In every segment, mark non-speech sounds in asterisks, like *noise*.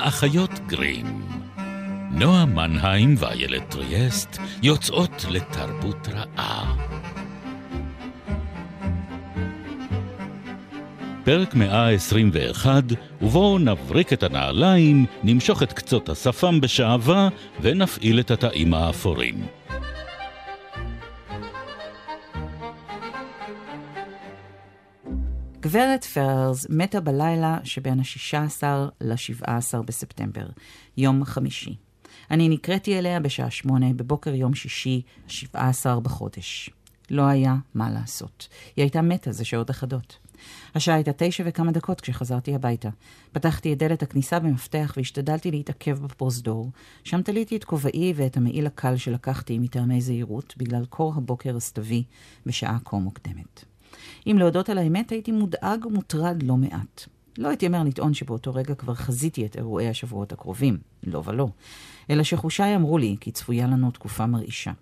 האחיות גרים. נועה מנהיים ואיילת טריאסט יוצאות לתרבות רעה. פרק 121, ובו נבריק את הנעליים, נמשוך את קצות השפם בשעווה ונפעיל את התאים האפורים. גברת פרלס מתה בלילה שבין ה-16 ל-17 בספטמבר, יום חמישי. אני נקראתי אליה בשעה שמונה בבוקר יום שישי, 17 בחודש. לא היה מה לעשות. היא הייתה מתה זה שעות אחדות. השעה הייתה תשע וכמה דקות כשחזרתי הביתה. פתחתי את דלת הכניסה במפתח והשתדלתי להתעכב בפרוזדור. שם תליתי את כובעי ואת המעיל הקל שלקחתי מטעמי זהירות בגלל קור הבוקר הסתווי בשעה כה מוקדמת. אם להודות על האמת, הייתי מודאג ומוטרד לא מעט. לא אתיימר לטעון שבאותו רגע כבר חזיתי את אירועי השבועות הקרובים, לא ולא, אלא שחושיי אמרו לי כי צפויה לנו תקופה מרעישה.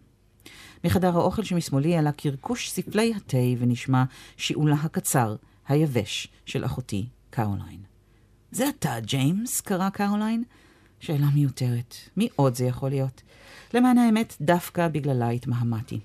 מחדר האוכל שמשמאלי עלה קרקוש ספלי התה ונשמע שיעולה הקצר, היבש, של אחותי, קרוליין. זה אתה, ג'יימס? קרא קרוליין. שאלה מיותרת. מי עוד זה יכול להיות? למען האמת, דווקא בגללה התמהמהתי.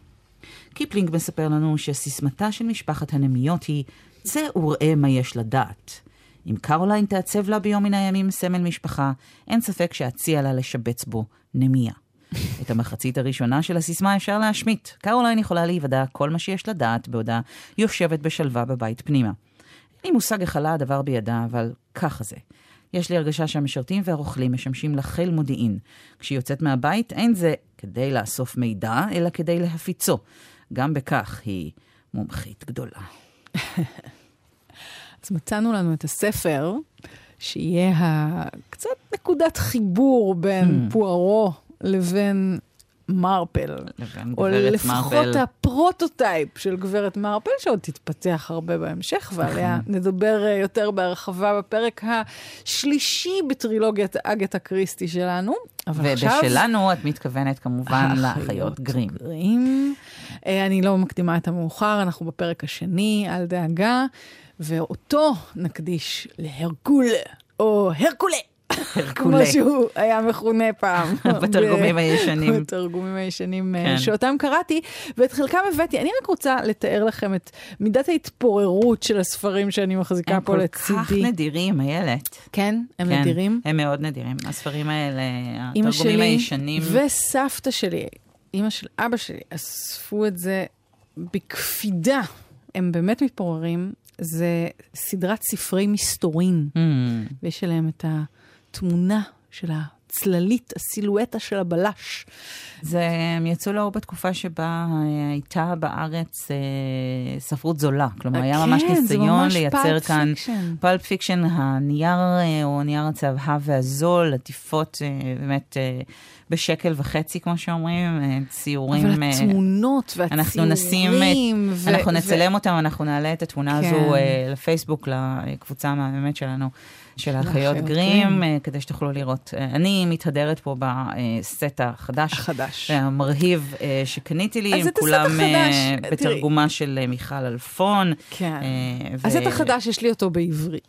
קיפלינג מספר לנו שסיסמתה של משפחת הנמיות היא צא וראה מה יש לדעת. אם קרוליין תעצב לה ביום מן הימים סמל משפחה, אין ספק שאציע לה לשבץ בו נמיה. *laughs* את המחצית הראשונה של הסיסמה אפשר להשמיט. קרוליין יכולה להיוודע כל מה שיש לדעת בעודה יושבת בשלווה בבית פנימה. אין לי מושג איך עלה הדבר בידה, אבל ככה זה. יש לי הרגשה שהמשרתים והרוכלים משמשים לחיל מודיעין. כשהיא יוצאת מהבית, אין זה כדי לאסוף מידע, אלא כדי להפיצו. גם בכך היא מומחית גדולה. *laughs* אז מצאנו לנו את הספר, שיהיה קצת נקודת חיבור בין hmm. פוארו לבין מרפל. או לפחות מרפל. ה prototype של גברת מרפל, שעוד תתפתח הרבה בהמשך, ועליה נדבר אה, יותר בהרחבה בפרק השלישי בטרילוגיית אגתה קריסטי שלנו. אבל עכשיו... ובשלנו את מתכוונת כמובן לאחיות גרים. גרים. אה, אני לא מקדימה את המאוחר, אנחנו בפרק השני, אל דאגה, ואותו נקדיש להרקולה, או הרקולה. כמו שהוא היה מכונה פעם. *laughs* בתרגומים הישנים. בתרגומים הישנים אה, כן. שאותם קראתי, ואת חלקם הבאתי. אני רק רוצה לתאר לכם את מידת ההתפוררות של הספרים שאני מחזיקה הם פה כל לצידי. כך נדירים, איילת. כן, הם כן, נדירים. הם מאוד נדירים. הספרים האלה, התרגומים הישנים. וסבתא שלי, אימא של אבא שלי, אספו את זה בקפידה. הם באמת מתפוררים. זה סדרת ספרי מסתורין, Mm, ויש עליהם את התמונה של הצללית, הסילואטה של הבלש. זה, הם יצאו לאור בתקופה שבה אה, הייתה בארץ אה, ספרות זולה. כלומר, היה ממש כן, זה ניסיון ממש לייצר pulp כאן fiction. Pulp fiction, הנייר אה, הוא נייר הצהב והזול, עטיפות אה, באמת אה, בשקל וחצי, כמו שאומרים, אה, ציורים. אבל אה, התמונות והציורים... אנחנו נשים, ו- אנחנו ו- נצלם אותם, אנחנו נעלה את התמונה כן. הזו אה, לפייסבוק, לקבוצה המהממת שלנו, של האחיות גרים, גרים. אה, כדי שתוכלו לראות. אה, אני מתהדרת פה בסט החדש. החדש. המרהיב אה, שקניתי לי, עם הסט כולם אה. בתרגומה של אה, מיכל אלפון. כן. ו- את החדש, יש לי אותו בעברית,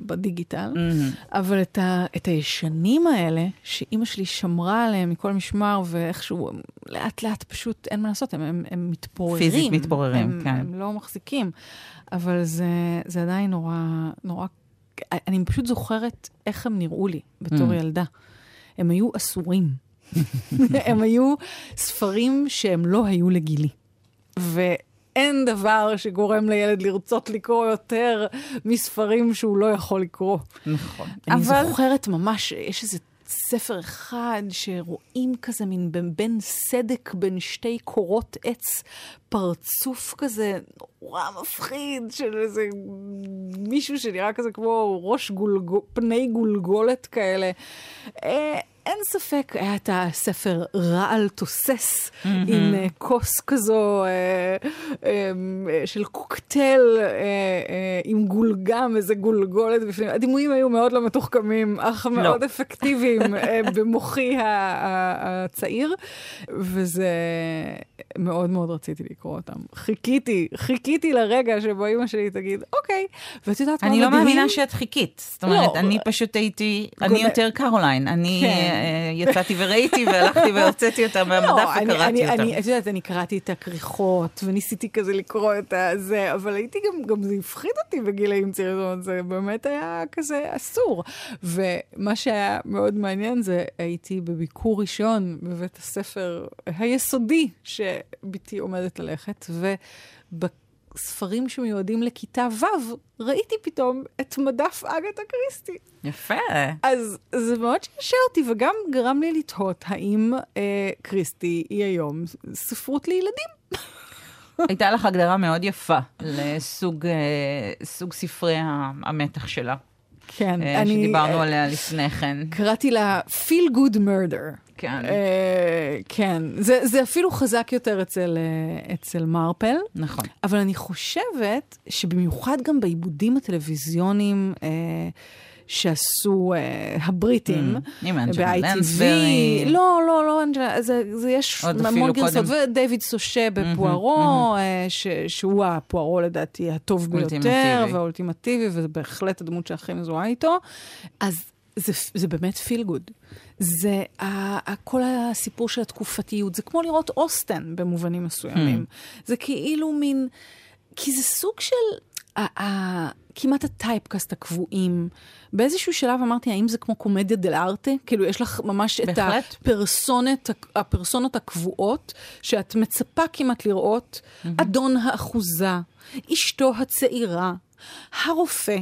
בדיגיטל. מהמם. אבל את, ה, את הישנים האלה, שאימא שלי שמרה עליהם מכל משמר, ואיכשהו לאט לאט פשוט אין מה לעשות, הם, הם, הם מתפוררים. פיזית מתפוררים, הם, כן. הם לא מחזיקים. אבל זה, זה עדיין נורא, נורא... אני פשוט זוכרת איך הם נראו לי בתור Mm. ילדה. הם היו אסורים. *laughs* הם היו ספרים שהם לא היו לגילי. ואין דבר שגורם לילד לרצות לקרוא יותר מספרים שהוא לא יכול לקרוא. נכון. אני אבל זוכרת ממש, יש איזה ספר אחד שרואים כזה מין בין, בין סדק בין שתי קורות עץ, פרצוף כזה נורא מפחיד של איזה מישהו שנראה כזה כמו ראש גולגול, פני גולגולת כאלה. אה, אין ספק, היה את הספר רעל תוסס, mm-hmm. עם uh, כוס כזו uh, um, של קוקטייל uh, עם גולגם, איזה גולגולת בפנים. הדימויים היו מאוד לא מתוחכמים, אך לא. מאוד *laughs* אפקטיביים במוחי הצעיר, וזה מאוד מאוד רציתי לקרוא אותם. חיכיתי, חיכיתי לרגע שבו אימא שלי תגיד, אוקיי. ואת יודעת מה אני מדהים? לא מאמינה שאת חיכית. זאת אומרת, לא. אני פשוט הייתי, אני יותר קרוליין. אני כן. אה, יצאתי וראיתי והלכתי והוצאתי אותה *laughs* מהמדף לא, אני- וקראתי אני- אותה. אני- את יודעת, אני קראתי את הכריכות, וניסיתי כזה לקרוא את הזה, אבל הייתי גם, גם זה הפחיד אותי בגילאים צעירים, זה באמת היה כזה אסור. ומה שהיה מאוד מעניין זה, הייתי בביקור ראשון בבית הספר היסודי שבתי עומדת ללכת, ובספרים שמיועדים לכיתה ו', ראיתי פתאום את מדף אגתה קריסטי. יפה. אז זה מאוד שעשע אותי, וגם גרם לי לתהות האם אה, קריסטי היא היום ספרות לילדים. *laughs* הייתה לך הגדרה מאוד יפה לסוג אה, ספרי המתח שלה, כן, אה, שדיברנו עליה לפני כן. קראתי לה feel good murder. כן. אה, כן, זה, זה אפילו חזק יותר אצל, אה, אצל מרפל, נכון. אבל אני חושבת שבמיוחד גם בעיבודים הטלוויזיוניים אה, שעשו אה, הבריטים, Mm, עם אנג'לה לנסברי. לא, לא, לא אנג'לה, זה, זה יש המון גרסות. ודייוויד סושה בפוארו, אה, ש, שהוא הפוארו לדעתי הטוב ביותר, אולטימטיבי. והאולטימטיבי, וזה בהחלט הדמות שהכי מזוהה איתו. אז זה, זה באמת פיל גוד. זה ה, ה, כל הסיפור של התקופתיות, זה כמו לראות אוסטן במובנים מסוימים. זה כאילו מין, כי זה סוג של ה, ה, כמעט הטייפקאסט הקבועים. באיזשהו שלב אמרתי, האם זה כמו קומדיה דל ארטה? כאילו, יש לך ממש את בהחלט. הפרסונת, הפרסונות הקבועות, שאת מצפה כמעט לראות, אדון האחוזה, אשתו הצעירה, הרופא,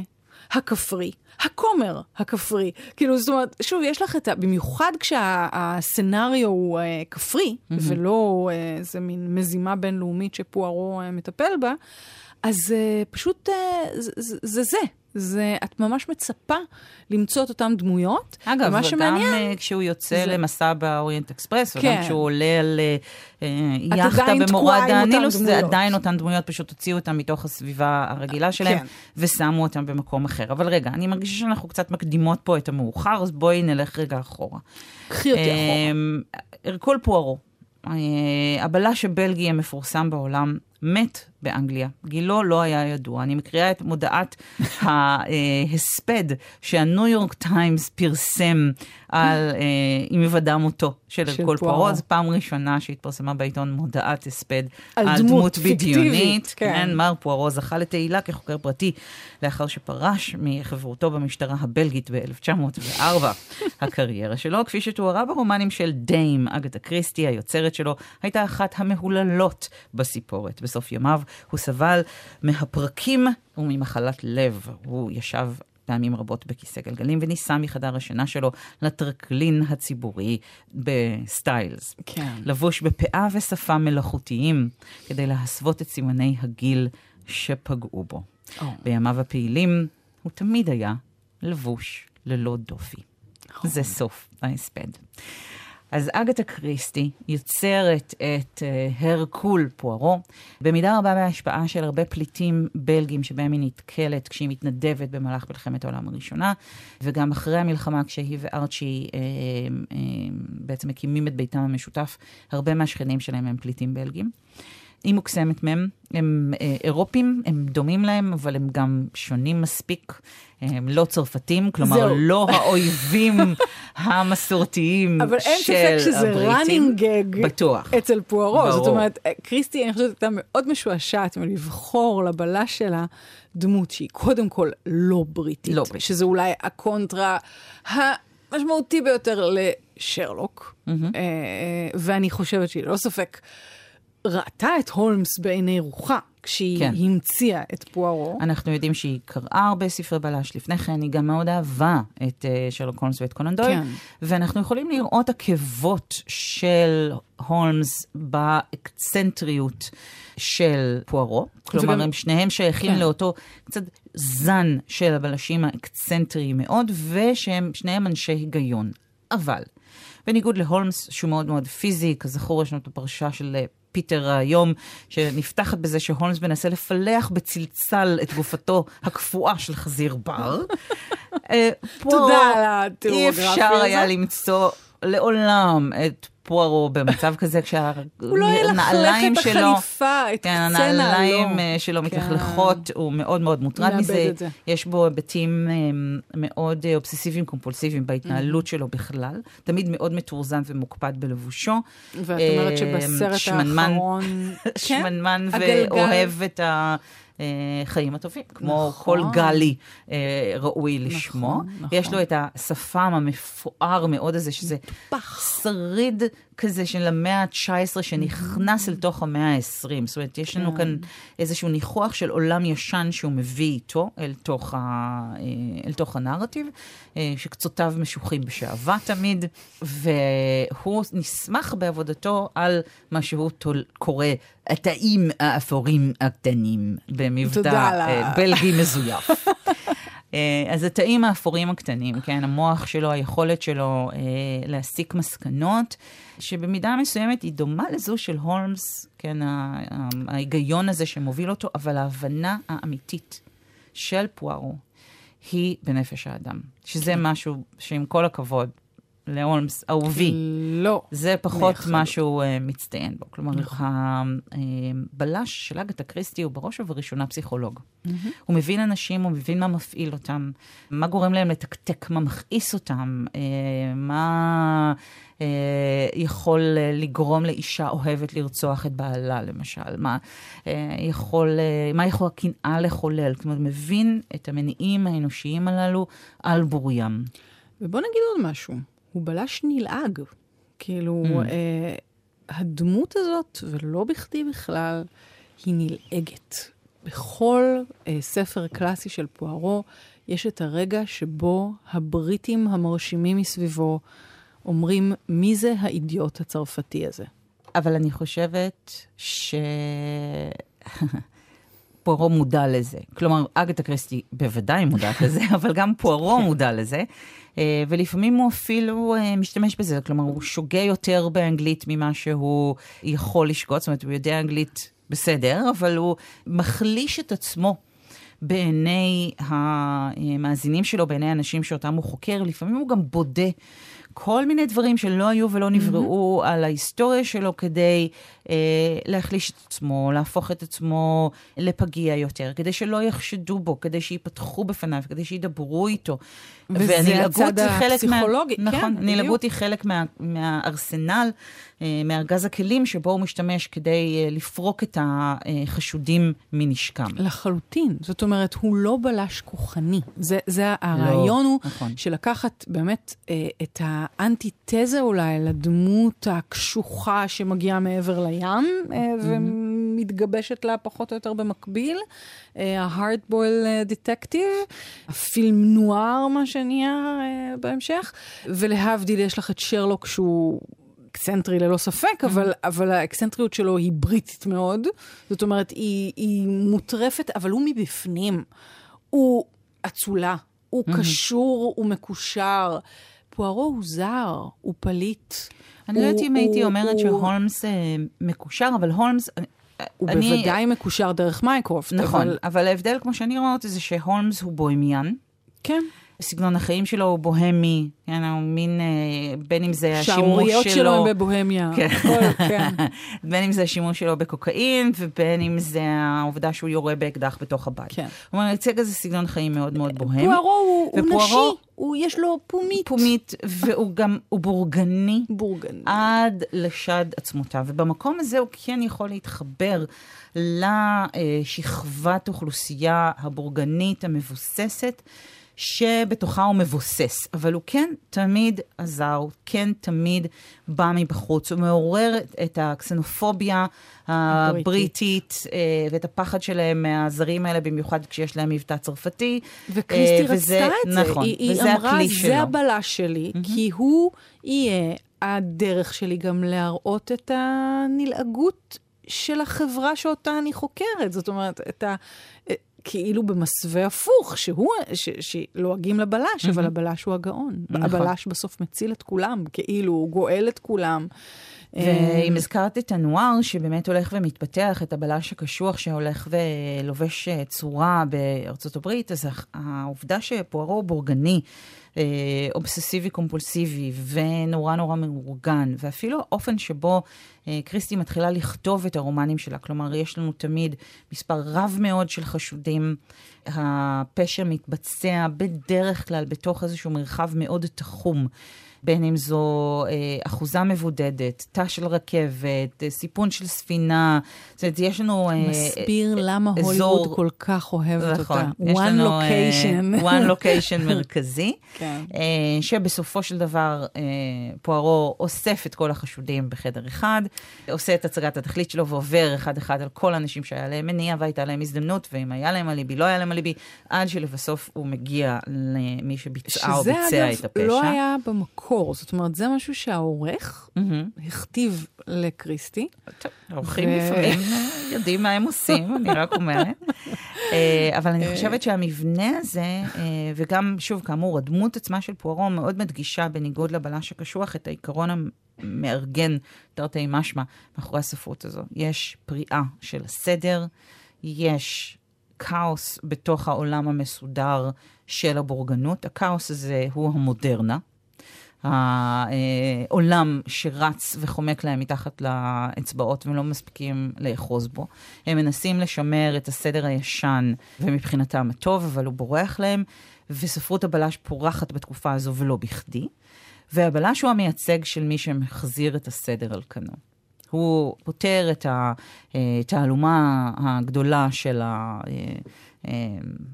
הכפרי. הכומר הכפרי. כאילו, זאת אומרת, שוב, יש לך את ה... במיוחד כשהסצנריו הוא אה, כפרי, ולא אה, איזה מין מזימה בינלאומית שפוארו אה, מטפל בה, אז אה, פשוט אה, זה, זה, זה את ממש מצפה למצוא את אותן דמויות. אגב, ומה גם שמעניין, אה, כשהוא יוצא זה- למסע באוריינט אקספרס, וגם כן. כשהוא עולה על יאכטה במורד הנילוס, זה. עדיין אותן דמויות, פשוט הוציאו אותן מתוך הסביבה הרגילה שלהם, כן. ושמו אותן במקום אחר. אבל רגע, אני מרגישה שאנחנו קצת מקדימות פה את המאוחר, אז בואי נלך רגע אחורה. קחי אותי אחורה. אמ, הרקול פוארו, הבלש הבלגי המפורסם בעולם, מת באנגליה. גילו לא היה ידוע. אני מקריאה את מודעת *laughs* ההספד שהניו יורק טיימס פרסם על אה, עם היוודע מותו של הרקול. פוארו. זו פעם ראשונה שהתפרסמה בעיתון מודעת הספד על על דמות בדיונית. כן. כן, מר פוארו זכה לתהילה כחוקר פרטי לאחר שפרש מחברותו במשטרה הבלגית ב-1904. *laughs* הקריירה שלו, כפי שתוארה ברומנים של דיים, אגתה קריסטי, היוצרת שלו, הייתה אחת המהוללות בסיפורת. בסוף ימיו הוא סבל מהפרקים וממחלת לב. הוא ישב פעמים רבות בכיסא גלגלים ונישא מחדר השינה שלו לטרקלין הציבורי בסטיילס. כן. לבוש בפאה ושפם מלאכותיים כדי להסוות את סימני הגיל שפגעו בו. או. בימיו הפעילים הוא תמיד היה לבוש ללא דופי. זה סוף ההספד. אז אגתה קריסטי יוצרת את uh, הרקול פוארו, במידה רבה בהשפעה של הרבה פליטים בלגים שבהם היא נתקלת כשהיא מתנדבת במהלך מלחמת העולם הראשונה, וגם אחרי המלחמה כשהיא וארצ'י אה, אה, בעצם מקימים את ביתם המשותף, הרבה מהשכנים שלהם הם פליטים בלגים. היא מוקסמת מהם, הם אה, אירופים, הם דומים להם, אבל הם גם שונים מספיק. הם לא צרפתים, כלומר זהו. לא האויבים *laughs* המסורתיים של אבל אין ספק שזה הבריטים. running gag בטוח. אצל פוארו. זאת אומרת, קריסטי, אני חושבת, הייתה מאוד משועשעת מלבחור לבלש שלה דמות שהיא קודם כל לא בריטית. לא בריטית. שזה אולי הקונטרה המשמעותי ביותר לשרלוק. אה, ואני חושבת שהיא ללא ספק ראתה את הולמס בעיני רוחה. כשהיא כן. המציאה את פוארו. אנחנו יודעים שהיא קראה הרבה ספרי בלש לפני כן, היא גם מאוד אהבה את uh, שרלוק הולמס ואת קונן דויל, כן. ואנחנו יכולים לראות עקבות של הולמס באקצנטריות של פוארו, כלומר וגם- הם שניהם שייכים כן. לאותו קצת זן של הבלשים האקצנטריים מאוד, ושהם שניהם אנשי היגיון. אבל, בניגוד להולמס, שהוא מאוד מאוד פיזי, כזכור, יש לנו את הפרשה של אה, פיטר היום, שנפתחת בזה שהולמס מנסה לפלח בצלצל את גופתו הקפואה של חזיר בר. *laughs* אה, פה תודה על התיאור אי אפשר. היה למצוא לעולם את פוארו במצב כזה, כשהנעליים *laughs* הוא לא ילכלך את שלו... החליפה, את כן, קצה הנעליים נעלו. אה, שלו כן. מתלכלכות, הוא מאוד מאוד מוטרד מזה. זה. יש בו היבטים אה, מאוד אה, אובססיביים קומפולסיביים בהתנהלות שלו בכלל. תמיד מאוד מתורזן ומוקפד בלבושו. ואת אומרת שבסרט שמנמן- האחרון... *laughs* כן? שמנמן הגלגל. ואוהב את החיים הטובים, כמו נכון. כל גלי אה, ראוי לשמו. נכון. יש לו את השפם המפואר מאוד הזה, שזה שריד כזה של המאה ה-19 שנכנס אל תוך המאה ה-20. זאת אומרת, יש לנו כן. כאן איזשהו ניחוח של עולם ישן שהוא מביא איתו אל תוך, ה, אה, אל תוך הנרטיב, אה, שקצותיו משוחים בשעווה תמיד, והוא נסמך בעבודתו על מה שהוא תול, קורא התאים האפורים הקטנים, במבטא אה, בלגי מזויף. אה, אז התאים האפורים הקטנים, כן, המוח שלו, היכולת שלו אה, להסיק מסקנות, שבמידה מסוימת היא דומה לזו של הולמס, כן, ההיגיון הזה שמוביל אותו, אבל ההבנה האמיתית של פוארו היא בנפש האדם. שזה משהו שעם כל הכבוד להולמס, אהובי, לא. זה פחות מה. שהוא uh, מצטיין בו. כלומר, נכון. הבלש של אגתה קריסטי הוא בראש ובראשונה פסיכולוג. הוא מבין אנשים, הוא מבין מה מפעיל אותם, מה גורם להם לתקתק, מה מכעיס אותם, אה, מה אה, יכול אה, לגרום לאישה אוהבת לרצוח את בעלה, למשל, מה אה, יכול, אה, מה יכול הקנאה לחולל. כלומר, מבין את המניעים האנושיים הללו על בוריים. ובוא נגיד עוד משהו, הוא בלש נלעג. כאילו, Mm. אה, הדמות הזאת, ולא בכדי בכלל, היא נלעגת. בכל אה, ספר קלאסי של פוארו, יש את הרגע שבו הבריטים המרשימים מסביבו אומרים, מי זה האידיוט הצרפתי הזה? אבל אני חושבת ש... *laughs* פוארו מודע לזה. כלומר, אגתה קריסטי בוודאי מודעת לזה, *laughs* אבל גם פוארו מודע לזה. אה, ולפעמים הוא אפילו אה, משתמש בזה, כלומר, הוא שוגה יותר באנגלית ממה שהוא יכול לשגות, זאת אומרת, הוא יודע אנגלית בסדר, אבל הוא מחליש את עצמו. בעיני המאזינים שלו, בעיני האנשים שאותם הוא חוקר, לפעמים הוא גם בודה כל מיני דברים שלא היו ולא נבראו mm-hmm. על ההיסטוריה שלו כדי אה, להחליש את עצמו, להפוך את עצמו לפגיע יותר, כדי שלא יחשדו בו, כדי שיפתחו בפניו, כדי שידברו איתו. והנלעגות הצד היא חלק מה... כן, נכון, בדיוק. הנלעגות היא חלק מה, מהארסנל, אה, מארגז הכלים שבו הוא משתמש כדי אה, לפרוק את החשודים מנשקם. לחלוטין. זאת אומרת, הוא לא בלש כוחני. זה, זה הרעיון הוא נכון. של לקחת באמת אה, את האנטיתזה אולי לדמות הקשוחה שמגיעה מעבר לים, אה, ומתגבשת לה פחות או יותר במקביל, אה, ה-hard boil detective, הפילם נואר, מה שנהיה אה, בהמשך, ולהבדיל יש לך את שרלוק שהוא... אקסצנטרי ללא ספק, אבל, אבל האקסצנטריות שלו היא בריטית מאוד. זאת אומרת, היא, היא מוטרפת, אבל הוא מבפנים. הוא אצולה, הוא קשור, הוא מקושר. פוארו הוא זר, הוא פליט. אני לא יודעת אם הייתי אומרת שהולמס אה, מקושר, אבל הולמס... הוא אני- בוודאי מקושר דרך מייקרופט, נכון, אבל... אבל ההבדל, כמו שאני רואה אותו, זה שהולמס הוא bohemian. כן. סגנון החיים שלו הוא בוהמי, כן, הוא מין, אה, בין אם זה השימוש שלו שלו, הם בבוהמיה. כן. הכל, כן. *laughs* בין אם זה השימוש שלו בקוקאין, ובין אם זה העובדה שהוא יורה באקדח בתוך הבית. כן. כלומר, הציג איזה סגנון חיים מאוד מאוד בוהמי. פוארו הוא, הוא נשי, הוא, יש לו פומית. פומית, והוא גם, הוא בורגני. בורגני. עד לשד עצמותיו. ובמקום הזה הוא כן יכול להתחבר לשכבת אוכלוסייה הבורגנית המבוססת, שבתוכה הוא מבוסס. אבל הוא כן תמיד עזר, הוא כן תמיד בא מבחוץ. הוא מעורר את- הקסנופוביה הבריטית אה, ואת הפחד שלהם מהזרים האלה, במיוחד כשיש להם מבטא צרפתי. אה, וזה- רצתה את זה. נכון, היא, היא אמרה, זה שלו." הבלש שלי, כי הוא יהיה הדרך שלי גם להראות את הנלעגות של החברה שאותה אני חוקרת. זאת אומרת, את ה... כאילו במסווה הפוך, שהוא, ש, שלועגים לבלש, אבל הבלש הוא הגאון. נכון. הבלש בסוף מציל את כולם, כאילו הוא גואל את כולם. ואם הזכרת את הנואר, שבאמת הולך ומתפתח, את הבלש הקשוח שהולך ולובש אה, צורה בארצות הברית, אז העובדה שפוארו בורגני, אה, אובססיבי קומפולסיבי ונורא נורא מאורגן, ואפילו האופן שבו אה, קריסטי מתחילה לכתוב את הרומנים שלה, כלומר, יש לנו תמיד מספר רב מאוד של חשודים. הפשע מתבצע בדרך כלל בתוך איזשהו מרחב מאוד תחום. בין אם זו אה, אחוזה מבודדת, תא של רכבת, אה, סיפון של ספינה. זאת אומרת, יש לנו... אה, מסביר אה, למה אזור... הוליווד כל כך אוהבת נכון, אותה. one לנו, location. *laughs* one location מרכזי, *laughs* כן. אה, שבסופו של דבר אה, פוארו אוסף את כל החשודים בחדר אחד, עושה את הצגת התכלית שלו ועובר אחד-אחד על כל האנשים שהיה להם מניע והייתה להם הזדמנות, ואם היה להם אליבי, לא היה להם אליבי, עד שלבסוף הוא מגיע למי שביצעה או ביצע אגב, את הפשע. שזה אגב לא היה במקור. זאת אומרת, זה משהו שהעורך. הכתיב לקריסטי. טוב, העורכים ו... לפעמים יודעים מה הם עושים, אני רק אומרת. אה, אבל אני חושבת שהמבנה הזה, אה, וגם, שוב, כאמור, הדמות עצמה של פוארו מאוד מדגישה, בניגוד לבלש הקשוח, את העיקרון המארגן, תרתי משמע, מאחורי הספרות הזו. יש פריאה של הסדר, יש כאוס בתוך העולם המסודר של הבורגנות. הכאוס הזה הוא המודרנה. העולם שרץ וחומק להם מתחת לאצבעות והם לא מספיקים לאחוז בו. הם מנסים לשמר את הסדר הישן ומבחינתם הטוב, אבל הוא בורח להם, וספרות הבלש פורחת בתקופה הזו ולא בכדי. והבלש הוא המייצג של מי שמחזיר את הסדר על כנו. הוא פותר את התעלומה הגדולה של אה, אה,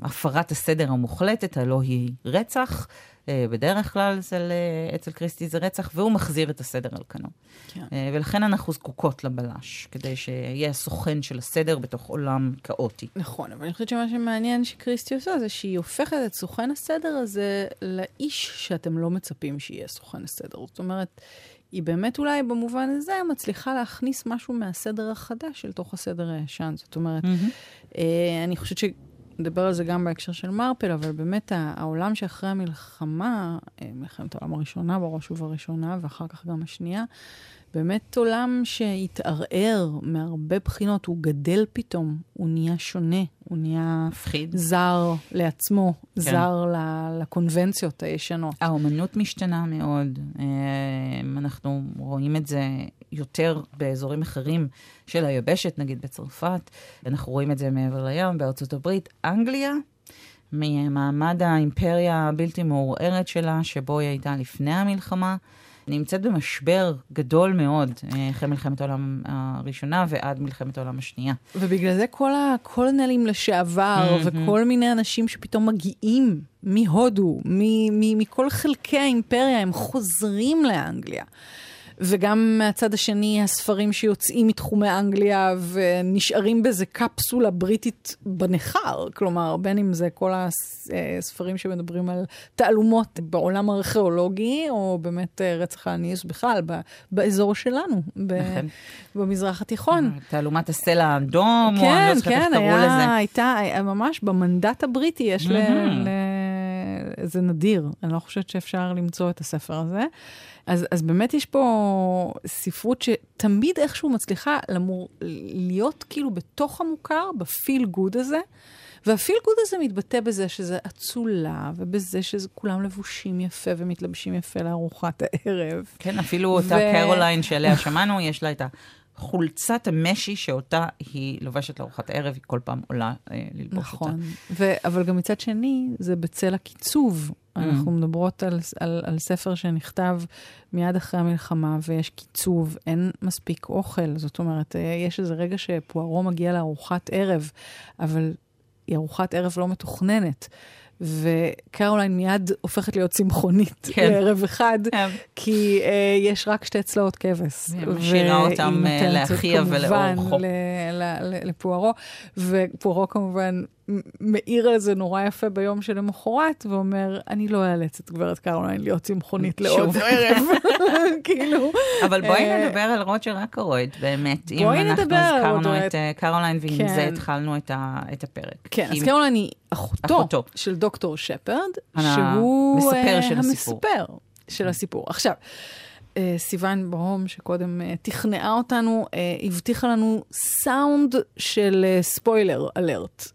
הפרת הסדר המוחלטת, הלא היא רצח, אה, בדרך כלל אצל, אה, אצל קריסטי זה רצח, והוא מחזיר את הסדר על כנו. כן. אה, ולכן אנחנו זקוקות לבלש, כדי שיהיה הסוכן של הסדר בתוך עולם כאוטי. נכון, אבל אני חושבת שמה שמעניין שקריסטי עושה זה שהיא הופכת את סוכן הסדר הזה לאיש שאתם לא מצפים שיהיה סוכן הסדר. זאת אומרת, היא באמת אולי במובן הזה מצליחה להכניס משהו מהסדר החדש אל תוך הסדר הישן. זאת אומרת, mm-hmm. אני חושבת ש... נדבר על זה גם בהקשר של מרפל, אבל באמת העולם שאחרי המלחמה, אה, מלחמת העולם הראשונה בראש ובראשונה, ואחר כך גם השנייה, באמת עולם שהתערער מהרבה בחינות, הוא גדל פתאום, הוא נהיה שונה, הוא נהיה מפחיד. זר לעצמו, כן. זר לקונבנציות הישנות. האומנות משתנה מאוד, אה, אנחנו רואים את זה יותר באזורים אחרים של היבשת, נגיד בצרפת, אנחנו רואים את זה מעבר לים, בארצות הברית. אנגליה, ממעמד האימפריה הבלתי מעורערת שלה, שבו היא הייתה לפני המלחמה, נמצאת במשבר גדול מאוד, אה, אחרי מלחמת העולם הראשונה ועד מלחמת העולם השנייה. ובגלל זה כל הקולנלים לשעבר, mm-hmm. וכל מיני אנשים שפתאום מגיעים מהודו, מכל חלקי האימפריה, הם חוזרים לאנגליה. וגם מהצד השני, הספרים שיוצאים מתחומי אנגליה ונשארים באיזה קפסולה בריטית בניכר. כלומר, בין אם זה כל הספרים שמדברים על תעלומות בעולם הארכיאולוגי, או באמת אה, רצח האניוס בכלל, באזור שלנו, נכון. במזרח התיכון. תעלומת הסלע האדום, כן, או אני לא זוכרת איך קראו לזה. כן, כן, הייתה, ממש במנדט הבריטי יש ל... זה נדיר, אני לא חושבת שאפשר למצוא את הספר הזה. אז, אז באמת יש פה ספרות שתמיד איכשהו מצליחה למור, להיות כאילו בתוך המוכר, ב feel good הזה. וה feel good הזה מתבטא בזה שזה אצולה, ובזה שכולם לבושים יפה ומתלבשים יפה לארוחת הערב. כן, אפילו אותה ו... קרוליין שעליה שמענו, יש לה את החולצת המשי שאותה היא לובשת לארוחת הערב, היא כל פעם עולה אה, ללבוש נכון. אותה. נכון, אבל גם מצד שני, זה בצל הקיצוב. אנחנו mm-hmm. מדברות על, על, על ספר שנכתב מיד אחרי המלחמה, ויש קיצוב, אין מספיק אוכל. זאת אומרת, אה, יש איזה רגע שפוארו מגיע לארוחת ערב, אבל היא ארוחת ערב לא מתוכננת. וקרוליין מיד הופכת להיות צמחונית כן. לערב אחד, כן. כי uh, יש רק שתי צלעות כבש. היא משאירה אותם uh, לאחיה ולאורחו. לפוארו, ופוארו כמובן מעיר על זה נורא יפה ביום שלמחרת, ואומר, אני לא אאלץ את גברת קרוליין להיות צמחונית לעוד ערב. *laughs* כאילו... אבל בואי אה, נדבר על רוג'ר אקרויד, באמת. בואי נדבר על רוג'ר. אם אנחנו הזכרנו את אה, קרוליין, ועם כן. זה התחלנו את הפרק. כן, אז קרוליין היא אחותו של דוקטור שפרד, שהוא המספר של הסיפור. המספר של הסיפור. עכשיו, אה, סיוון ברום, שקודם אה, שכנעה אותנו, אה, הבטיחה לנו סאונד של אה, spoiler alert.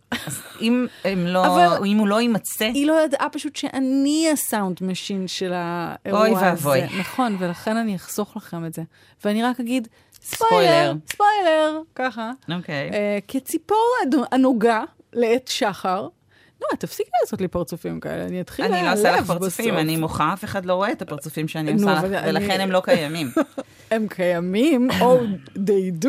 אם, הם לא, אבל- אם הוא לא יימצא, היא לא ידעה פשוט שאני ה sound machine של האירוע אוי הזה. ואבוי. נכון, ולכן אני אחסוך לכם את זה. ואני רק אגיד, ספוילר. ספוילר, ספוילר, ככה. אוקיי. אה, כציפור הנוגה לעת שחר. נועה, תפסיקי לעשות לי פרצופים כאלה, אני אתחיל אני לא להיעלב עושה לך פרצופים, בסוף. אני מוחה, אף אחד לא רואה את הפרצופים שאני עושה לך, ולכן הם לא קיימים. *laughs* הם קיימים, או they do.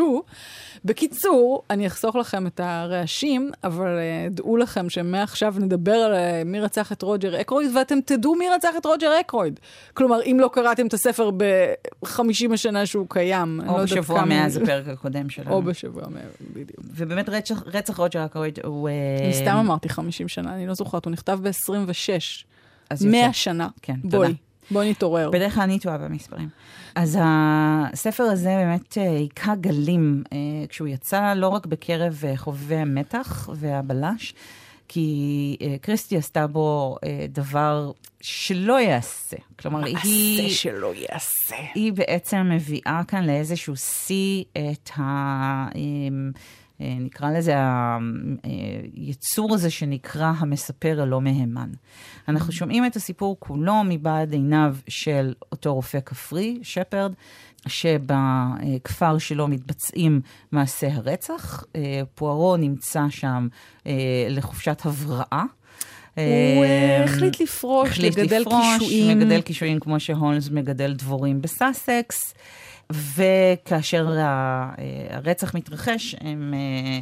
בקיצור, אני אחסוך לכם את הרעשים, אבל uh, דעו לכם שמעכשיו נדבר על uh, מי רצח את רוג'ר אקרויד, ואתם תדעו מי רצח את רוג'ר אקרויד. כלומר, אם לא קראתם את הספר ב-50 השנה שהוא קיים, לא או יודעת בשבוע כמה- מאז הפרק הקודם שלנו. *laughs* או בשבוע מאה, בדיוק. ובאמת רצח, רצח רוג'ר אקרויד הוא... אה, אני סתם אמרתי 50 שנה, אני לא זוכרת, הוא נכתב ב-26. אז יוצא. 100 שנה. כן, בואי, תודה. בואי נתעורר. בדרך כלל אני טועה במספרים. אז הספר הזה באמת אה, היכה גלים אה, כשהוא יצא, לא רק בקרב אה, חובבי המתח והבלש, כי קריסטי עשתה בו דבר שלא ייעשה. כלומר, היא... מעשה שלא ייעשה. היא בעצם מביאה כאן לאיזשהו שיא את ה... אה, נקרא לזה היצור הזה שנקרא המספר הלא מהימן. אנחנו שומעים את הסיפור כולו מבעד עיניו של אותו רופא כפרי, שפרד, שבכפר שלו מתבצעים מעשי הרצח. אה, פוארו נמצא שם אה, לחופשת הבראה. הוא אה, החליט לפרוש, החליט לגדל לפרוש, קישואים. מגדל קישואים כמו שהולמס מגדל דבורים בסאסקס, וכאשר אה, הרצח מתרחש, הם, אה,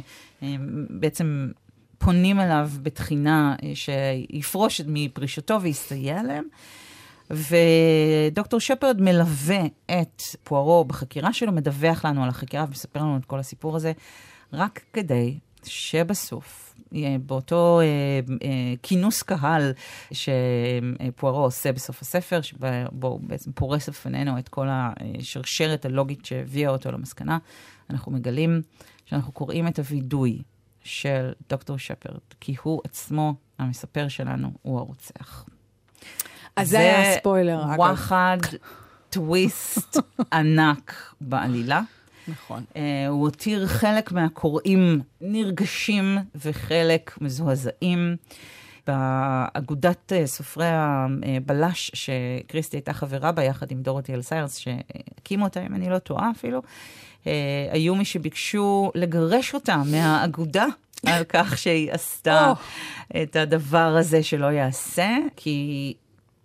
הם בעצם פונים אליו בתחינה אה, שיפרוש מפרישתו ויסתייע להם. ודוקטור שפרד מלווה את פוארו בחקירה שלו, מדווח לנו על החקירה ומספר לנו את כל הסיפור הזה, רק כדי שבסוף, באותו אה, אה, כינוס קהל שפוארו עושה בסוף הספר, שבו הוא בעצם פורס לפנינו את כל השרשרת הלוגית שהביאה אותו למסקנה, אנחנו מגלים שאנחנו קוראים את הווידוי של דוקטור שפרד, כי הוא עצמו, המספר שלנו, הוא הרוצח. אז זה היה הספוילר, אגב. וואחד, טוויסט ענק בעלילה. נכון. Uh, הוא הותיר חלק מהקוראים נרגשים וחלק מזועזעים. באגודת uh, סופרי הבלש, שקריסטי הייתה חברה בה יחד עם דורותי אלסיירס, שהקימו אותה, אם אני לא טועה אפילו, uh, היו מי שביקשו לגרש אותה מהאגודה. על כך שהיא עשתה Oh. את הדבר הזה שלא יעשה, כי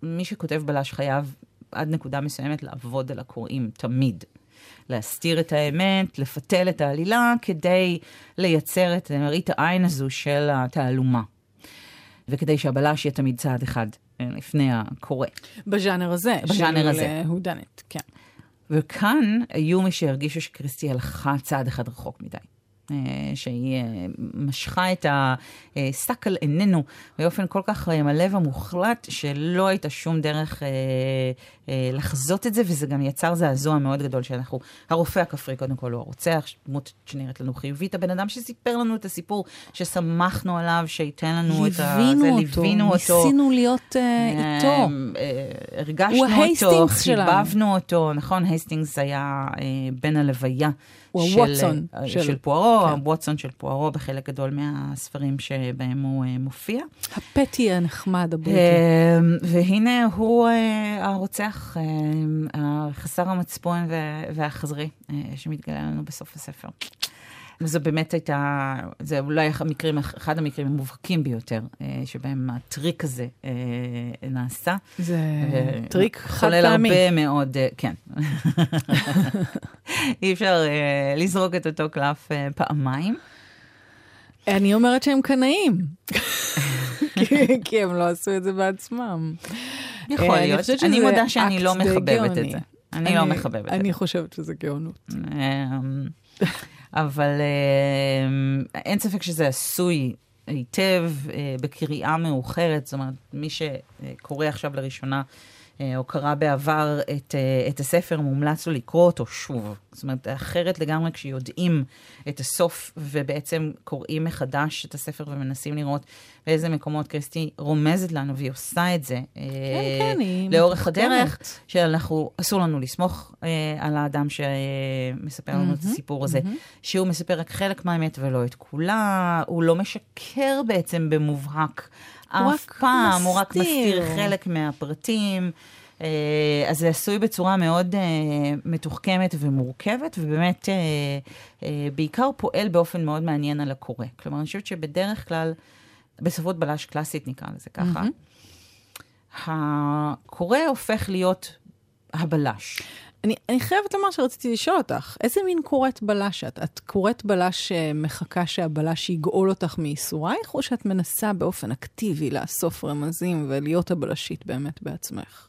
מי שכותב בלש חייב עד נקודה מסוימת לעבוד על הקוראים, תמיד. להסתיר את האמת, לפתל את העלילה, כדי לייצר את מראית העין הזו של התעלומה. וכדי שהבלש יהיה תמיד צעד אחד אה, לפני הקורא. בז'אנר הזה. בז'אנר הזה. של הודנט, כן. וכאן היו מי שהרגישו שקריסטי הלכה צעד אחד רחוק מדי. אה, שהיא אה, משכה את השק על עינינו באופן כל כך אה, מלא ומוחלט, שלא הייתה שום דרך לחזות את זה, וזה גם יצר זעזוע מאוד גדול שאנחנו, הרופא הכפרי קודם כל הוא הרוצח, דמות שנראית לנו חיובית, הבן אדם שסיפר לנו את הסיפור, שסמכנו עליו, שייתן לנו את ה... ליווינו אותו, ליווינו אותו. ניסינו להיות איתו. הרגשנו אותו. חיבבנו אותו, נכון, הייסטינגס היה בן הלוויה. הוא של, הווטסון אה, של- של פוארו, כן. הווטסון של פוארו בחלק גדול מהספרים שבהם הוא אה, מופיע. הפטי הנחמד, הבריטי. אה, והנה הוא אה, הרוצח, אה, חסר המצפון וה- והחזרי אה, שמתגלה לנו בסוף הספר. וזו באמת הייתה, זה אולי המקרים, אחד המקרים המובהקים ביותר, אה, שבהם הטריק הזה אה, נעשה. זה אה, טריק חד פעמי. הרבה מאוד, כן. *laughs* אי אפשר לזרוק את אותו קלף פעמיים. אני אומרת שהם קנאים. *laughs* כי- הם לא עשו את זה בעצמם. יכול להיות. אני מודה שאני לא מחבבת את. זה. אני לא מחבבת את זה. אני חושבת שזה גאונות. אבל אמ, אין ספק שזה עשוי היטב אה, בקריאה מאוחרת, זאת אומרת, מי שקורא עכשיו לראשונה אה, או קרא בעבר את, אה, את הספר, מומלץ לו לקרוא אותו שוב. זאת אומרת, אחרת לגמרי כשיודעים את הסוף ובעצם קוראים מחדש את הספר ומנסים לראות באיזה מקומות קריסטי רומזת לנו, והיא עושה את זה כן, כן, היא לאורך. הדרך, שאנחנו, אסור לנו לסמוך אה, על האדם שמספר לנו את הסיפור הזה, שהוא מספר רק חלק מהאמת ולא את כולה, הוא לא משקר בעצם במובהק. אף פעם, הוא רק מסתיר. מסתיר חלק מהפרטים. אה, אז זה עשוי בצורה מאוד אה, מתוחכמת ומורכבת, ובאמת אה, בעיקר פועל באופן מאוד מעניין על הקורא. כלומר, אני חושבת שבדרך כלל, בספרות בלש קלאסית נקרא לזה ככה, הקורא הופך להיות הבלש. אני, אני חייבת לומר שרציתי לשאול אותך, איזה מין קוראת בלש את? את קוראת בלש שמחכה שהבלש יגאול אותך מייסורייך, או שאת מנסה באופן אקטיבי לאסוף רמזים ולהיות הבלשית באמת בעצמך?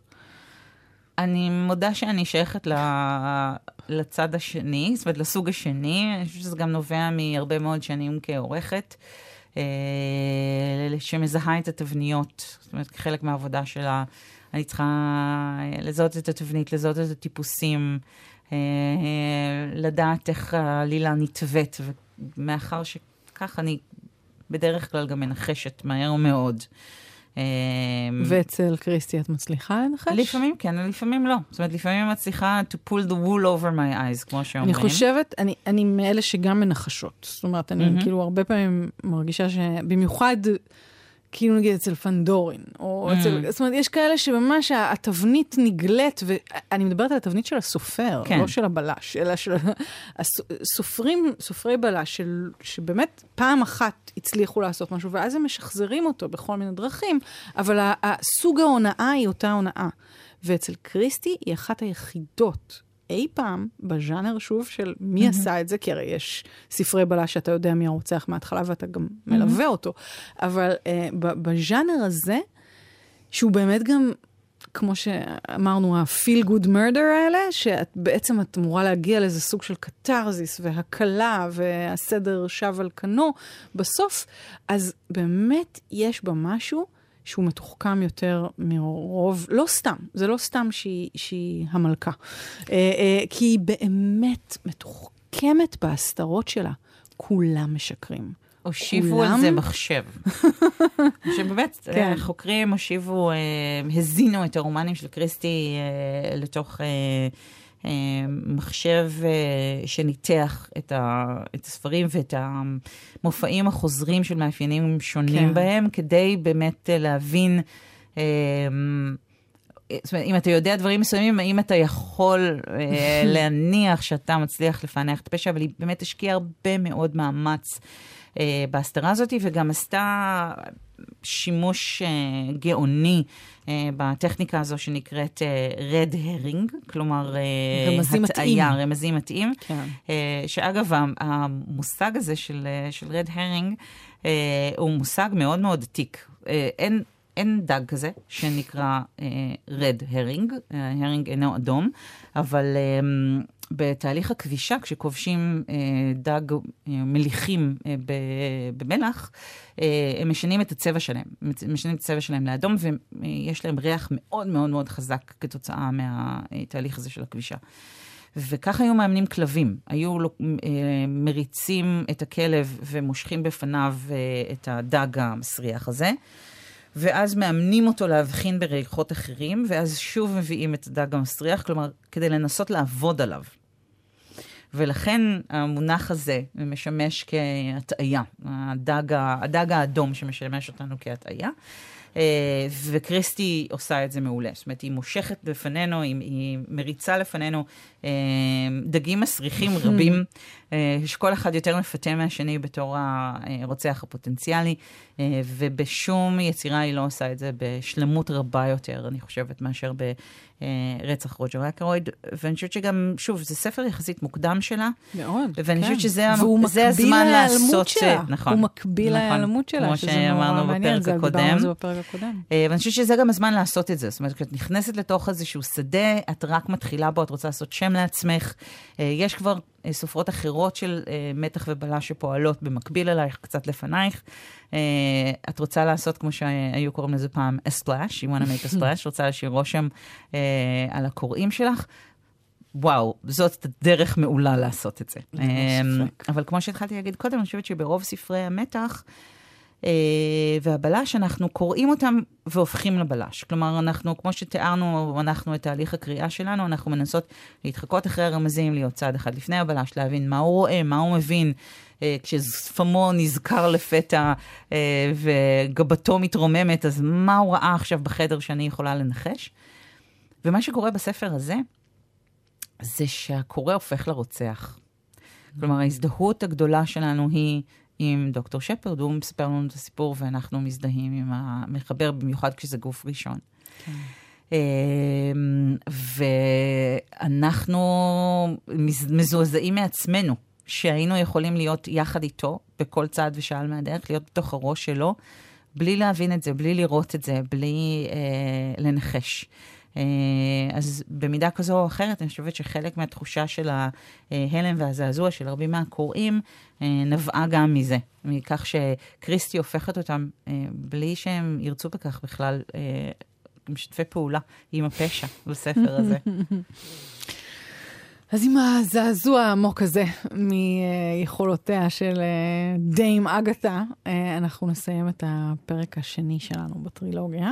אני מודה שאני שייכת ל... לצד השני, זאת אומרת, לסוג השני. אני חושבת שזה גם נובע מהרבה מאוד שנים כעורכת, אה, שמזהה את התבניות. זאת אומרת, כחלק מהעבודה שלה, אני צריכה לזהות את התבנית, לזהות את הטיפוסים, אה, לדעת איך העלילה נתווית, ומאחר שכך אני בדרך כלל גם מנחשת מהר מאוד. אה, ואצל קריסטי את מצליחה לנחש? לפעמים כן, לפעמים לא. זאת אומרת, לפעמים אני מצליחה to pull the wool over my eyes, כמו שאומרים. אני חושבת, אני, אני מאלה שגם מנחשות. זאת אומרת, אני מהמם. כאילו הרבה פעמים מרגישה שבמיוחד, כאילו נגיד אצל פנדורין, או אצל, זאת אומרת, יש כאלה שממש התבנית נגלית, ואני מדברת על התבנית של הסופר, כן. לא של הבלש, אלא של *laughs* הס- סופרים, סופרי בלש, של, שבאמת פעם אחת הצליחו לעשות משהו, ואז הם משחזרים אותו בכל מיני דרכים, אבל הסוג ההונאה היא אותה הונאה. ואצל קריסטי היא אחת היחידות אי פעם בז'אנר, שוב, של מי עשה את זה, כי הרי יש ספרי בלש שאתה יודע מי הרוצח מההתחלה ואתה גם מלווה אותו, אבל uh, בז'אנר הזה, שהוא באמת גם, כמו שאמרנו, ה-feel good murder האלה, שבעצם את אמורה להגיע לאיזה סוג של קתרזיס והקלה והסדר שב על כנו בסוף, אז באמת יש בה משהו שהוא מתוחכם יותר מרוב, לא סתם, זה לא סתם שהיא, שהיא המלכה, אה, אה, כי היא באמת מתוחכמת בהסתרות שלה. כולם משקרים. הושיבו על? זה מחשב. *laughs* שבאמת, כן. כן. חוקרים הושיבו, אה, הזינו את הרומנים של קריסטי אה, לתוך אה, אה, מחשב אה, שניתח את, ה, את הספרים ואת המופעים החוזרים של מאפיינים שונים כן. בהם, כדי באמת אה, להבין... אה, זאת אומרת, אם אתה יודע דברים מסוימים, האם אתה יכול *laughs* להניח שאתה מצליח לפענח את הפשע, אבל היא באמת השקיעה הרבה מאוד מאמץ בהסתרה הזאת, וגם עשתה שימוש אה, גאוני אה, בטכניקה הזו שנקראת אה, red herring, כלומר אה, רמזים הטעיה, מטעים. רמזים מתאים. כן. שאגב, המושג הזה של, של רד הרינג אה, הוא מושג מאוד מאוד עתיק. אין, אין דג כזה שנקרא רד הרינג, הרינג אינו אדום, אבל אה, בתהליך הכבישה, כשכובשים אה, דג אה, מליחים אה, ב- במלח, אה, הם משנים את הצבע שלהם, משנים את הצבע שלהם לאדום, ויש להם ריח מאוד מאוד מאוד חזק כתוצאה מהתהליך הזה של הכבישה. וכך היו מאמנים כלבים. היו אה, מריצים את הכלב ומושכים בפניו אה, את הדג המסריח הזה, ואז מאמנים אותו להבחין בריחות אחרים, ואז שוב מביאים את הדג המסריח, כלומר, כדי לנסות לעבוד עליו. ולכן המונח הזה משמש כהטעיה, הדג, הדג האדום שמשמש אותנו כהטעיה. אה, וקריסטי עושה את זה מעולה. זאת אומרת, היא מושכת לפנינו, היא, היא מריצה לפנינו אה, דגים מסריחים *laughs* רבים, אה, שכל אחד יותר מפתה מהשני בתור הרוצח הפוטנציאלי, ובשום יצירה היא לא עושה את זה בשלמות רבה יותר, אני חושבת, מאשר ברצח רוג'ר אקרויד. ואני חושבת שגם, שוב, זה ספר יחסית מוקדם שלה, מאוד, ואני כן. חושבת שזה המ- והוא זה מקביל הזמן להיעלמות לעשות- שלה. נכון, הוא מקביל נכון, להיעלמות שלה, כמו שזה שאמרנו נורא מעניין. בפרק זה- דיברנו הקודם. על זה בפרק הקודם. אה, ואני חושבת שזה גם הזמן לעשות את זה. זאת אומרת, כשאת נכנסת לתוך איזשהו שדה, את רק מתחילה בו, את רוצה לעשות שם לעצמך. אה, יש כבר אה, סופרות אחרות של מתח ובלש שפועלות במקביל אלייך, קצת לפנייך. את רוצה לעשות, כמו שהיו קוראים לזה פעם, a splash, you want to make a splash, רוצה להשאיר רושם על הקוראים שלך. וואו, זאת דרך מעולה לעשות את זה. אבל כמו שהתחלתי להגיד קודם, אני חושבת שברוב ספרי המתח, אה, והבלש, אנחנו קוראים אותם והופכים לבלש. כלומר, אנחנו, כמו שתיארנו, אנחנו את תהליך הקריאה שלנו, אנחנו מנסות להתחקות אחרי הרמזים, להיות צעד אחד לפני הבלש, להבין מה הוא רואה, מה הוא מבין. אה, כששפמו נזכר לפתע אה, וגבתו מתרוממת, אז מה הוא ראה עכשיו בחדר שאני יכולה לנחש? ומה שקורה בספר הזה, זה שהקורא הופך לרוצח. כלומר, ההזדהות הגדולה שלנו היא עם דוקטור שפרד, הוא מספר לנו את הסיפור ואנחנו מזדהים עם המחבר, במיוחד כשזה גוף ראשון. כן. אמ, ואנחנו מזועזעים מעצמנו, שהיינו יכולים להיות יחד איתו בכל צעד ושעל מהדרך, להיות בתוך הראש שלו, בלי להבין את זה, בלי לראות את זה, בלי אה, לנחש. אה, אז במידה כזו או אחרת, אני חושבת שחלק מהתחושה של ההלם והזעזוע של רבים מהקוראים אה, נבעה גם מזה, מכך שקריסטי הופכת אותם, אה, בלי שהם ירצו בכך בכלל, משתפי פעולה עם הפשע *laughs* בספר הזה. אז עם הזעזוע העמוק הזה מיכולותיה של דיים אגתה, אנחנו נסיים את הפרק השני שלנו בטרילוגיה.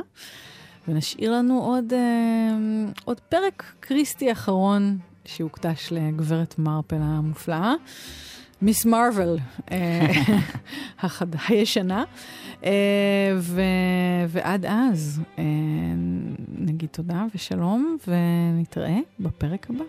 ונשאיר לנו עוד, אה, עוד פרק קריסטי אחרון שהוקדש לגברת מרפל המופלאה. מיס מרוויל, אה, *laughs* הישנה. אה, ו, ועד אז, אה, נגיד תודה ושלום, ונתראה בפרק הבא.